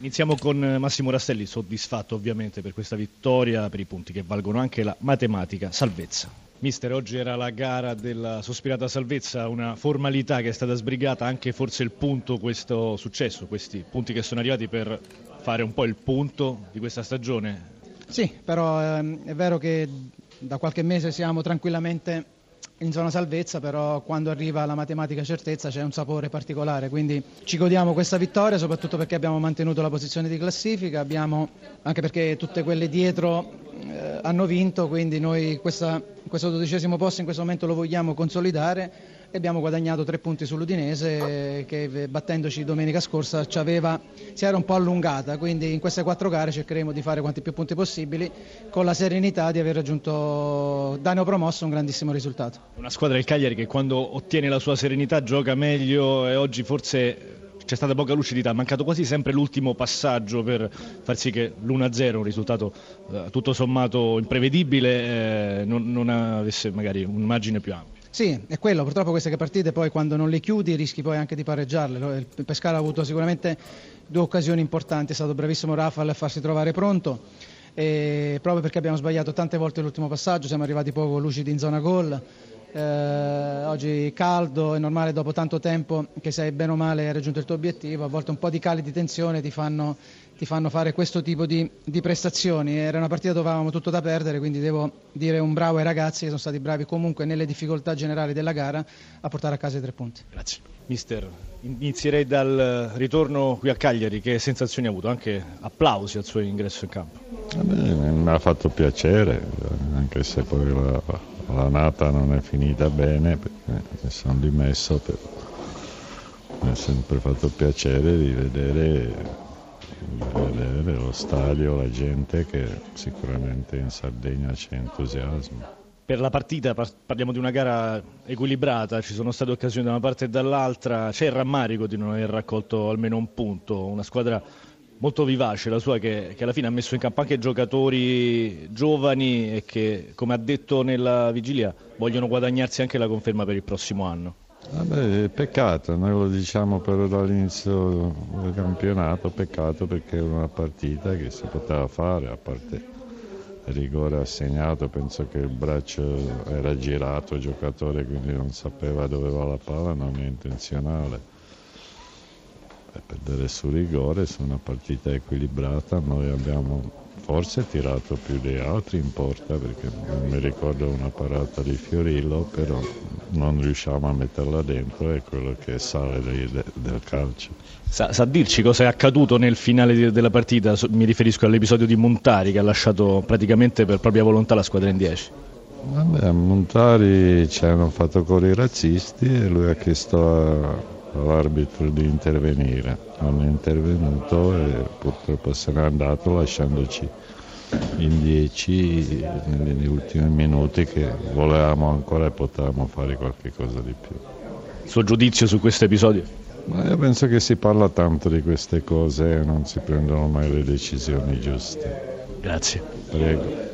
Iniziamo con Massimo Rastelli, soddisfatto ovviamente per questa vittoria, per i punti che valgono anche la matematica salvezza. Mister, oggi era la gara della sospirata salvezza, una formalità che è stata sbrigata, anche forse il punto questo successo, questi punti che sono arrivati per fare un po' il punto di questa stagione. Sì, però ehm, è vero che da qualche mese siamo tranquillamente in zona salvezza, però quando arriva la matematica certezza c'è un sapore particolare, quindi ci godiamo questa vittoria soprattutto perché abbiamo mantenuto la posizione di classifica, abbiamo, anche perché tutte quelle dietro eh, hanno vinto, quindi noi questa, questo dodicesimo posto in questo momento lo vogliamo consolidare e abbiamo guadagnato tre punti sull'Udinese che battendoci domenica scorsa si era un po' allungata, quindi in queste quattro gare cercheremo di fare quanti più punti possibili con la serenità di aver raggiunto da neopromosso un grandissimo risultato. Una squadra del Cagliari che quando ottiene la sua serenità gioca meglio e oggi forse c'è stata poca lucidità, è mancato quasi sempre l'ultimo passaggio per far sì che l'1-0, un risultato eh, tutto sommato imprevedibile, eh, non, non avesse magari un margine più ampio. Sì, è quello, purtroppo queste partite poi quando non le chiudi rischi poi anche di pareggiarle. Il Pescara ha avuto sicuramente due occasioni importanti, è stato bravissimo Rafael a farsi trovare pronto, proprio perché abbiamo sbagliato tante volte l'ultimo passaggio, siamo arrivati poco lucidi in zona gol. Eh, oggi caldo, è normale dopo tanto tempo che sei bene o male hai raggiunto il tuo obiettivo, a volte un po' di cali di tensione ti fanno, ti fanno fare questo tipo di, di, prestazioni. Era una partita dove avevamo tutto da perdere, quindi devo dire un bravo ai ragazzi che sono stati bravi comunque nelle difficoltà generali della gara a portare a casa i tre punti. Grazie. Mister, inizierei dal ritorno qui a Cagliari, che sensazioni ha avuto? Anche applausi al suo ingresso in campo. Beh, mi ha fatto piacere, anche se poi la, la nata non è finita bene, perché mi sono dimesso, però mi è sempre fatto piacere di vedere, di vedere lo stadio, la gente che sicuramente in Sardegna c'è entusiasmo. Per la partita parliamo di una gara equilibrata, ci sono state occasioni da una parte e dall'altra, c'è il rammarico di non aver raccolto almeno un punto, una squadra molto vivace la sua che, che, alla fine ha messo in campo anche giocatori giovani e che come ha detto nella vigilia vogliono guadagnarsi anche la conferma per il prossimo anno. Vabbè, peccato, noi lo diciamo però dall'inizio del campionato, peccato perché era una partita che si poteva fare, a parte il rigore assegnato, penso che il braccio era girato il giocatore quindi non sapeva dove va la palla, non è intenzionale perdere su rigore su una partita equilibrata noi abbiamo forse tirato più di altri in porta perché mi ricordo una parata di Fiorillo però non riusciamo a metterla dentro è quello che sale dei, de, del calcio. Sa, sa, dirci cosa è accaduto nel finale di, della partita? Mi riferisco all'episodio di Montari che ha lasciato praticamente per propria volontà la squadra in 10 Vabbè, a Montari ci hanno fatto cori razzisti e lui ha chiesto a all'arbitro di intervenire, non è intervenuto e purtroppo se n'è andato lasciandoci in 10 negli ultimi minuti che volevamo ancora e potevamo fare qualche cosa di più. Il suo giudizio su questo episodio? Ma io penso che si parla tanto di queste cose e non si prendono mai le decisioni giuste. Grazie. Prego.